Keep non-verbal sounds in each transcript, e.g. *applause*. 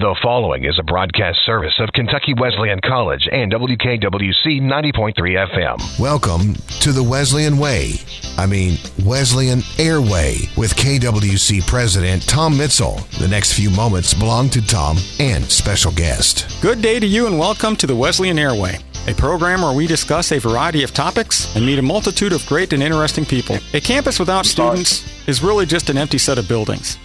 The following is a broadcast service of Kentucky Wesleyan College and WKWC 90.3 FM. Welcome to the Wesleyan Way. I mean, Wesleyan Airway with KWC President Tom Mitzel. The next few moments belong to Tom and special guest. Good day to you and welcome to the Wesleyan Airway, a program where we discuss a variety of topics and meet a multitude of great and interesting people. A campus without students is really just an empty set of buildings.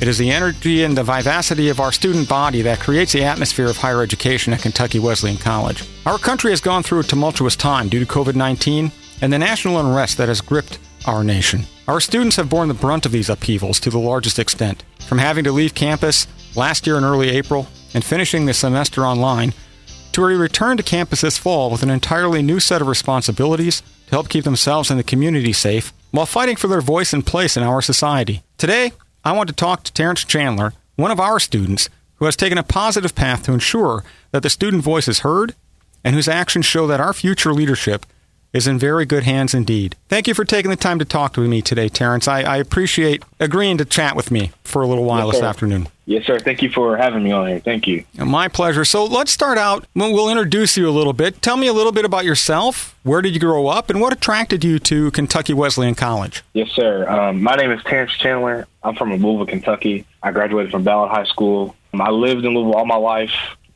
It is the energy and the vivacity of our student body that creates the atmosphere of higher education at Kentucky Wesleyan College. Our country has gone through a tumultuous time due to COVID 19 and the national unrest that has gripped our nation. Our students have borne the brunt of these upheavals to the largest extent, from having to leave campus last year in early April and finishing the semester online to a return to campus this fall with an entirely new set of responsibilities to help keep themselves and the community safe while fighting for their voice and place in our society. Today, I want to talk to Terrance Chandler, one of our students, who has taken a positive path to ensure that the student voice is heard and whose actions show that our future leadership is in very good hands indeed. Thank you for taking the time to talk with me today, Terrance. I, I appreciate agreeing to chat with me for a little while yes, this sir. afternoon. Yes, sir. Thank you for having me on here. Thank you. My pleasure. So let's start out. We'll introduce you a little bit. Tell me a little bit about yourself. Where did you grow up, and what attracted you to Kentucky Wesleyan College? Yes, sir. Um, my name is Terrance Chandler. I'm from Louisville, Kentucky. I graduated from Ballard High School. Um, I lived in Louisville all my life.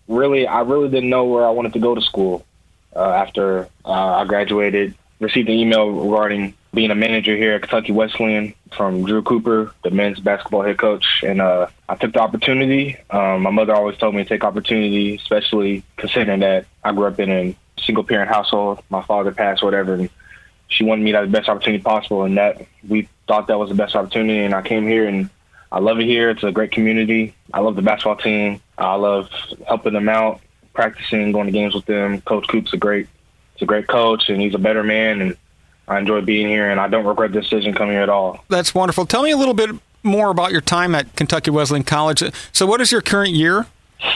Really, I really didn't know where I wanted to go to school uh, after uh, I graduated. Received an email regarding being a manager here at Kentucky Wesleyan from Drew Cooper, the men's basketball head coach, and uh, I took the opportunity. Um, my mother always told me to take opportunity, especially considering that I grew up in a single parent household. My father passed, whatever, and she wanted me to have the best opportunity possible, and that we thought that was the best opportunity. And I came here, and I love it here. It's a great community. I love the basketball team. I love helping them out, practicing, going to games with them. Coach Coop's a great, he's a great coach, and he's a better man, and I enjoy being here, and I don't regret the decision coming here at all. That's wonderful. Tell me a little bit more about your time at Kentucky Wesleyan College. So, what is your current year?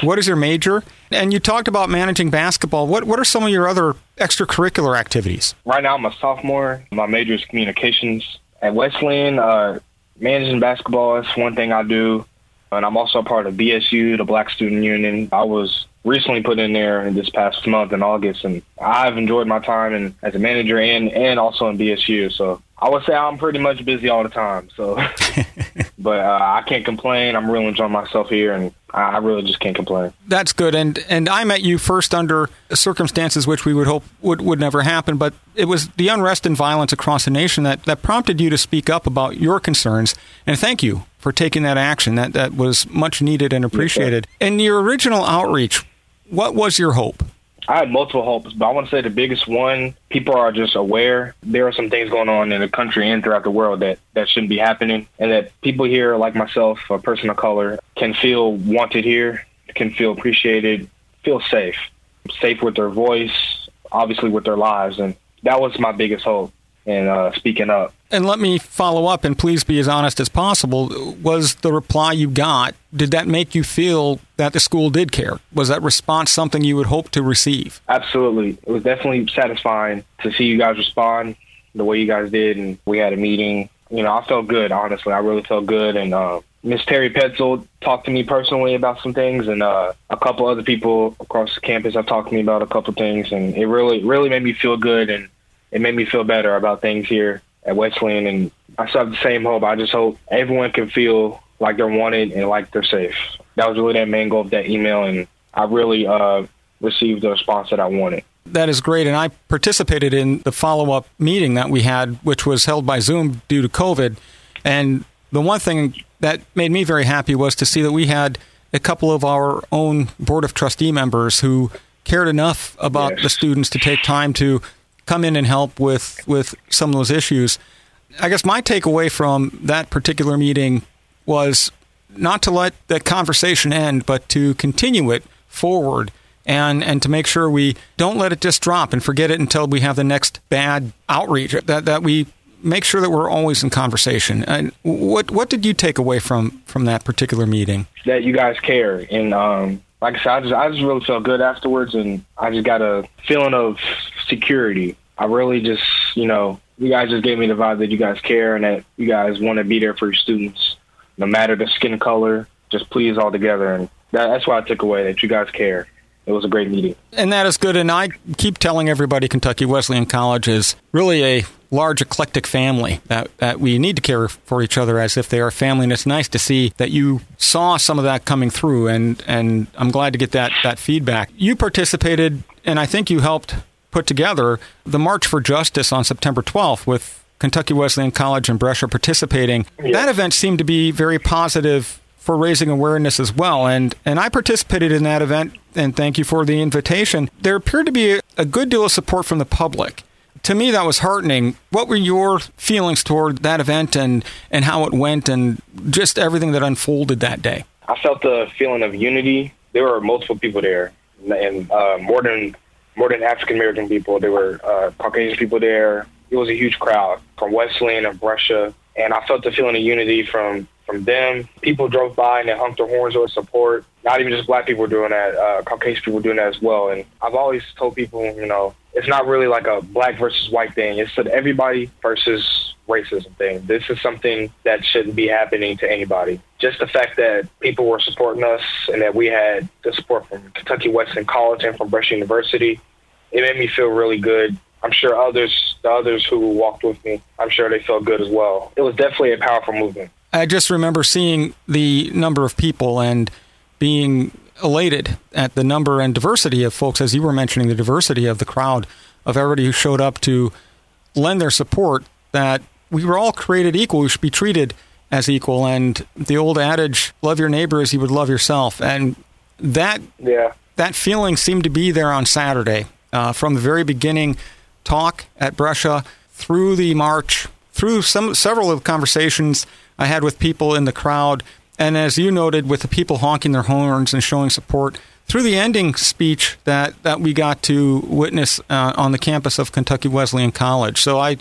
What is your major? And you talked about managing basketball. What what are some of your other extracurricular activities? Right now, I'm a sophomore. My major is communications. At Wesleyan, uh, managing basketball is one thing I do, and I'm also a part of BSU, the Black Student Union. I was recently put in there in this past month in August, and I've enjoyed my time in, as a manager and and also in BSU. So I would say I'm pretty much busy all the time. So, *laughs* but uh, I can't complain. I'm really enjoying myself here, and I really just can't complain. That's good. And and I met you first under circumstances which we would hope would, would never happen, but it was the unrest and violence across the nation that, that prompted you to speak up about your concerns. And thank you for taking that action. That that was much needed and appreciated. Yes, and your original outreach, what was your hope? I had multiple hopes, but I want to say the biggest one, people are just aware there are some things going on in the country and throughout the world that, that shouldn't be happening. And that people here, like myself, a person of color, can feel wanted here, can feel appreciated, feel safe. Safe with their voice, obviously with their lives. And that was my biggest hope in uh, speaking up. And let me follow up, and please be as honest as possible. Was the reply you got, did that make you feel that the school did care? Was that response something you would hope to receive? Absolutely. It was definitely satisfying to see you guys respond the way you guys did. And we had a meeting. You know, I felt good, honestly. I really felt good. And uh, Miss Terry Petzel talked to me personally about some things, and uh, a couple other people across the campus have talked to me about a couple things. And it really, really made me feel good. And it made me feel better about things here at Wesleyan, and I still have the same hope. I just hope everyone can feel like they're wanted and like they're safe. That was really that main goal of that email, and I really uh, received the response that I wanted. That is great, and I participated in the follow-up meeting that we had, which was held by Zoom due to COVID. And the one thing that made me very happy was to see that we had a couple of our own board of trustee members who cared enough about yes. the students to take time to come in and help with with some of those issues. I guess my takeaway from that particular meeting was not to let that conversation end, but to continue it forward and and to make sure we don't let it just drop and forget it until we have the next bad outreach. That that we make sure that we're always in conversation. And what what did you take away from from that particular meeting? That you guys care and um like I said, I just I just really felt good afterwards, and I just got a feeling of security. I really just, you know, you guys just gave me the vibe that you guys care and that you guys want to be there for your students, no matter the skin color. Just please all together, and that, that's what I took away that you guys care. It was a great meeting. And that is good. And I keep telling everybody Kentucky Wesleyan College is really a large eclectic family that, that we need to care for each other as if they are family. And it's nice to see that you saw some of that coming through. And, and I'm glad to get that, that feedback. You participated, and I think you helped put together the March for Justice on September 12th with Kentucky Wesleyan College and Brescia participating. Yes. That event seemed to be very positive for raising awareness as well. And and I participated in that event, and thank you for the invitation. There appeared to be a, a good deal of support from the public. To me, that was heartening. What were your feelings toward that event and, and how it went and just everything that unfolded that day? I felt the feeling of unity. There were multiple people there, and uh, more than more than African American people. There were uh, Caucasian people there. It was a huge crowd from Wesleyan and Brescia, and I felt the feeling of unity from from them. People drove by and they honked their horns with support. Not even just black people were doing that, uh, Caucasian people were doing that as well. And I've always told people, you know, it's not really like a black versus white thing. It's an everybody versus racism thing. This is something that shouldn't be happening to anybody. Just the fact that people were supporting us and that we had the support from Kentucky Wesleyan College and from Brescia University, it made me feel really good. I'm sure others, the others who walked with me, I'm sure they felt good as well. It was definitely a powerful movement. I just remember seeing the number of people and being elated at the number and diversity of folks, as you were mentioning, the diversity of the crowd of everybody who showed up to lend their support. That we were all created equal. We should be treated as equal. And the old adage, "Love your neighbor as you would love yourself," and that yeah. that feeling seemed to be there on Saturday uh, from the very beginning. Talk at Brescia through the march, through some several of the conversations I had with people in the crowd, and as you noted, with the people honking their horns and showing support through the ending speech that, that we got to witness uh, on the campus of Kentucky Wesleyan College. So I,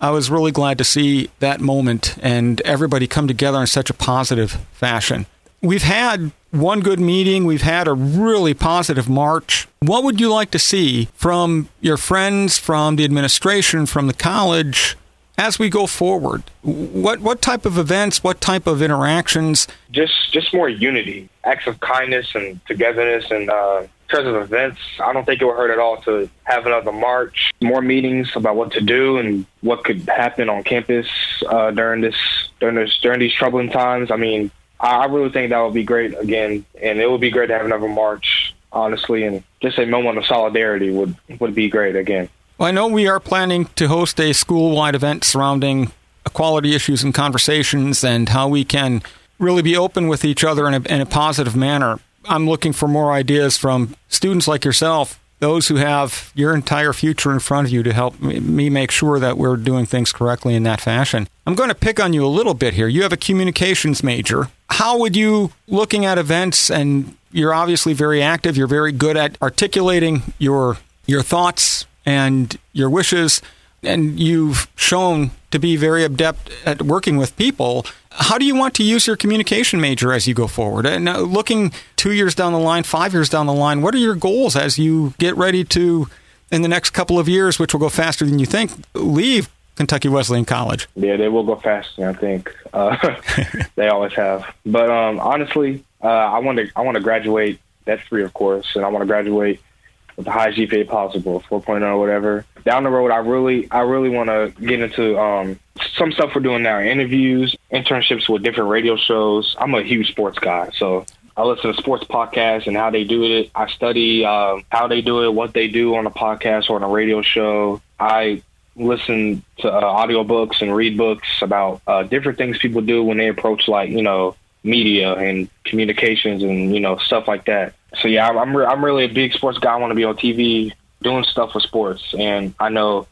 I was really glad to see that moment and everybody come together in such a positive fashion. We've had one good meeting. We've had a really positive March. What would you like to see from your friends, from the administration, from the college as we go forward? What what type of events, what type of interactions? Just just more unity, acts of kindness and togetherness, and uh, in terms of events, I don't think it would hurt at all to have another march, more meetings about what to do and what could happen on campus uh, during this during this during these troubling times. I mean, I really think that would be great again, and it would be great to have another march, honestly, and just a moment of solidarity would would be great again. Well, I know we are planning to host a school wide event surrounding equality issues and conversations and how we can really be open with each other in a, in a positive manner. I'm looking for more ideas from students like yourself, those who have your entire future in front of you to help me make sure that we're doing things correctly in that fashion. I'm going to pick on you a little bit here. You have a communications major. How would you, looking at events, and you're obviously very active, you're very good at articulating your your thoughts and your wishes, and you've shown to be very adept at working with people. How do you want to use your communication major as you go forward? And uh, looking two years down the line, five years down the line, what are your goals as you get ready to, in the next couple of years, which will go faster than you think, leave Kentucky Wesleyan College? Yeah, they will go faster. I think uh, *laughs* they always have. But um, honestly, uh, I want to I want to graduate. That's three, of course, and I want to graduate with the highest GPA possible, 4.0 or whatever. Down the road, I really, I really want to get into um, some stuff we're doing now: interviews, internships with different radio shows. I'm a huge sports guy, so I listen to sports podcasts and how they do it. I study uh, how they do it, what they do on a podcast or on a radio show. I listen to uh, audiobooks and read books about uh, different things people do when they approach like you know media and communications and you know stuff like that so yeah, I'm re- I'm really a big sports guy. I want to be on TV doing stuff with sports, and I know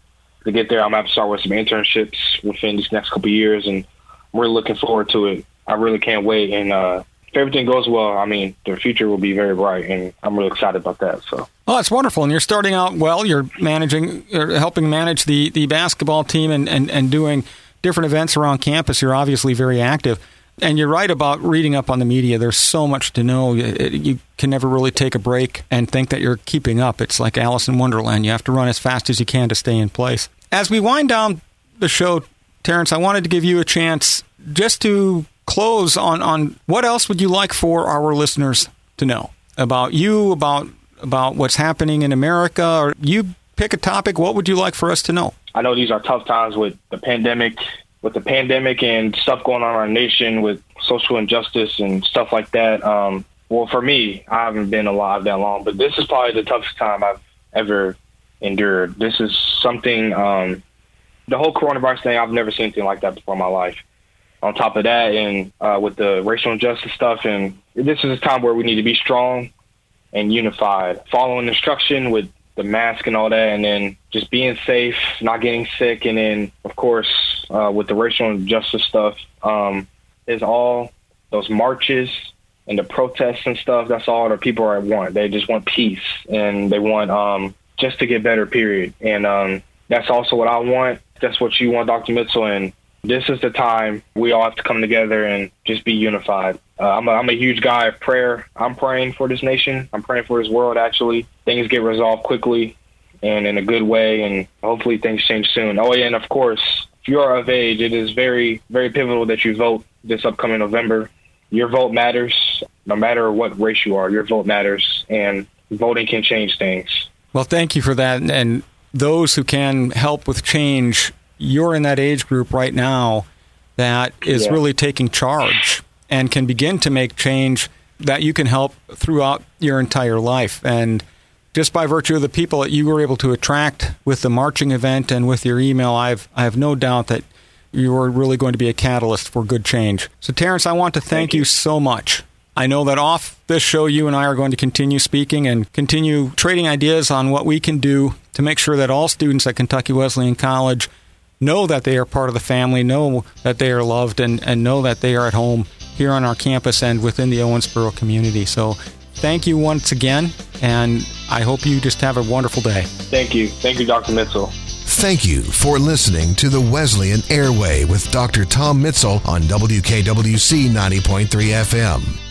to get there, I'm have to start with some internships within these next couple years, and really looking forward to it. I really can't wait, and uh, if everything goes well, I mean, the future will be very bright, and I'm really excited about that. So. Oh, that's wonderful. And you're starting out well. You're managing, you're helping manage the, the basketball team and, and, and doing different events around campus. You're obviously very active. And you're right about reading up on the media. There's so much to know. You can never really take a break and think that you're keeping up. It's like Alice in Wonderland. You have to run as fast as you can to stay in place. As we wind down the show, Terrance, I wanted to give you a chance just to close on, on what else would you like for our listeners to know about you, about about what's happening in America, or you pick a topic. What would you like for us to know? I know these are tough times with the pandemic, with the pandemic and stuff going on in our nation with social injustice and stuff like that. Um, well, for me, I haven't been alive that long, but this is probably the toughest time I've ever endured. This is something, um, the whole coronavirus thing, I've never seen anything like that before in my life. On top of that, and uh, with the racial injustice stuff, and this is a time where we need to be strong and unified, following instruction with the mask and all that, and then just being safe, not getting sick, and then of course uh, with the racial injustice stuff, um, is all those marches and the protests and stuff. That's all the people are want. They just want peace and they want um, just to get better. Period. And um, that's also what I want. That's what you want, Dr. Mitzel. And this is the time we all have to come together and just be unified. Uh, I'm, a, I'm a huge guy of prayer. I'm praying for this nation. I'm praying for this world, actually. Things get resolved quickly and in a good way, and hopefully things change soon. Oh, yeah, and of course, if you are of age, it is very, very pivotal that you vote this upcoming November. Your vote matters, no matter what race you are. Your vote matters, and voting can change things. Well, thank you for that. And those who can help with change, you're in that age group right now that is yeah. really taking charge and can begin to make change that you can help throughout your entire life. And just by virtue of the people that you were able to attract with the marching event and with your email, I've I have no doubt that you are really going to be a catalyst for good change. So, Terrance, I want to thank, thank you. you so much. I know that off this show, you and I are going to continue speaking and continue trading ideas on what we can do to make sure that all students at Kentucky Wesleyan College know that they are part of the family, know that they are loved, and, and know that they are at home here on our campus and within the Owensboro community. So, thank you once again, and I hope you just have a wonderful day. Thank you. Thank you, Dr. Mitzel. Thank you for listening to the Wesleyan Airway with Dr. Tom Mitzel on WKWC 90.3 FM.